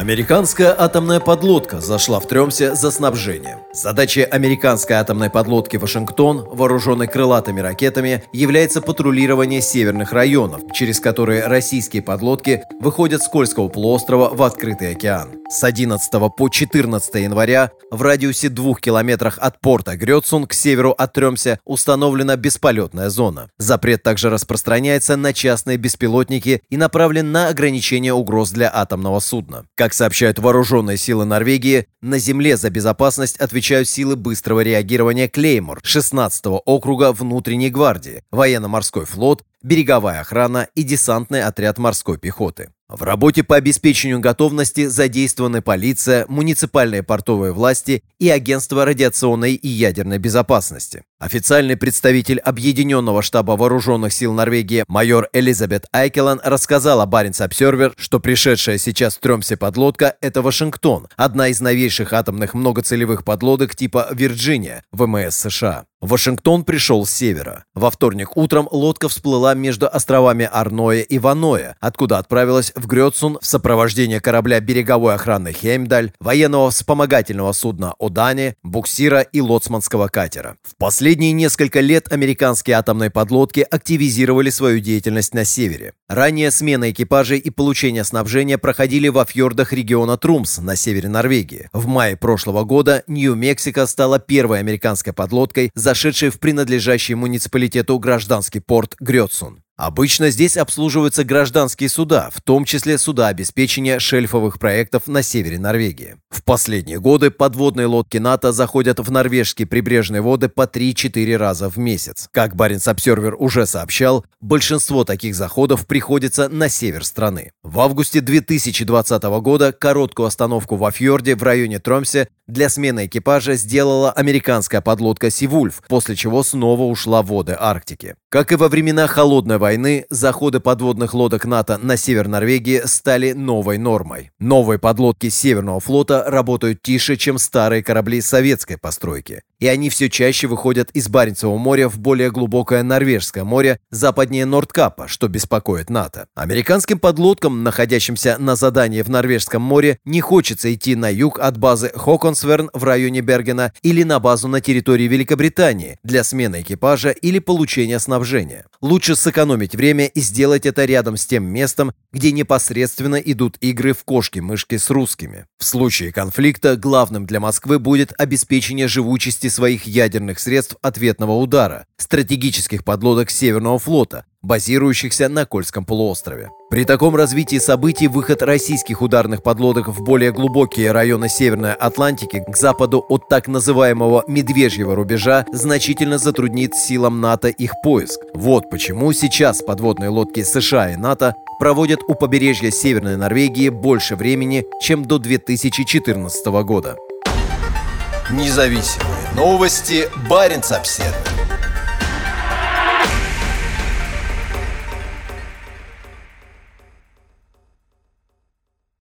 Американская атомная подлодка зашла в Тремсе за снабжением. Задачей американской атомной подлодки «Вашингтон», вооруженной крылатыми ракетами, является патрулирование северных районов, через которые российские подлодки выходят с Кольского полуострова в открытый океан. С 11 по 14 января в радиусе двух километрах от порта Грёцун к северу от Тремся установлена бесполетная зона. Запрет также распространяется на частные беспилотники и направлен на ограничение угроз для атомного судна. Как сообщают вооруженные силы Норвегии, на земле за безопасность отвечают силы быстрого реагирования Клеймор 16-го округа внутренней гвардии, военно-морской флот, береговая охрана и десантный отряд морской пехоты. В работе по обеспечению готовности задействованы полиция, муниципальные портовые власти и Агентство радиационной и ядерной безопасности. Официальный представитель Объединенного штаба вооруженных сил Норвегии майор Элизабет Айкелан рассказала Баренц Обсервер, что пришедшая сейчас в Тремсе подлодка – это Вашингтон, одна из новейших атомных многоцелевых подлодок типа «Вирджиния» ВМС США. Вашингтон пришел с севера. Во вторник утром лодка всплыла между островами Арноя и Ваноя, откуда отправилась в Грёцун в сопровождении корабля береговой охраны Хеймдаль, военного вспомогательного судна Одани, буксира и лоцманского катера. В последние несколько лет американские атомные подлодки активизировали свою деятельность на севере. Ранее смена экипажей и получение снабжения проходили во фьордах региона Трумс на севере Норвегии. В мае прошлого года Нью-Мексико стала первой американской подлодкой за зашедший в принадлежащий муниципалитету гражданский порт Грёцун. Обычно здесь обслуживаются гражданские суда, в том числе суда обеспечения шельфовых проектов на севере Норвегии. В последние годы подводные лодки НАТО заходят в норвежские прибрежные воды по 3-4 раза в месяц. Как Баренц Обсервер уже сообщал, большинство таких заходов приходится на север страны. В августе 2020 года короткую остановку во фьорде в районе Тромсе для смены экипажа сделала американская подлодка «Сивульф», после чего снова ушла в воды Арктики. Как и во времена Холодной войны, заходы подводных лодок НАТО на север Норвегии стали новой нормой. Новые подлодки Северного флота работают тише, чем старые корабли советской постройки и они все чаще выходят из Баренцевого моря в более глубокое Норвежское море западнее Нордкапа, что беспокоит НАТО. Американским подлодкам, находящимся на задании в Норвежском море, не хочется идти на юг от базы Хоконсверн в районе Бергена или на базу на территории Великобритании для смены экипажа или получения снабжения. Лучше сэкономить время и сделать это рядом с тем местом, где непосредственно идут игры в кошки-мышки с русскими. В случае конфликта главным для Москвы будет обеспечение живучести своих ядерных средств ответного удара, стратегических подлодок Северного флота, базирующихся на Кольском полуострове. При таком развитии событий выход российских ударных подлодок в более глубокие районы Северной Атлантики к западу от так называемого «медвежьего рубежа» значительно затруднит силам НАТО их поиск. Вот почему сейчас подводные лодки США и НАТО проводят у побережья Северной Норвегии больше времени, чем до 2014 года. Независимые новости. Барин обседный.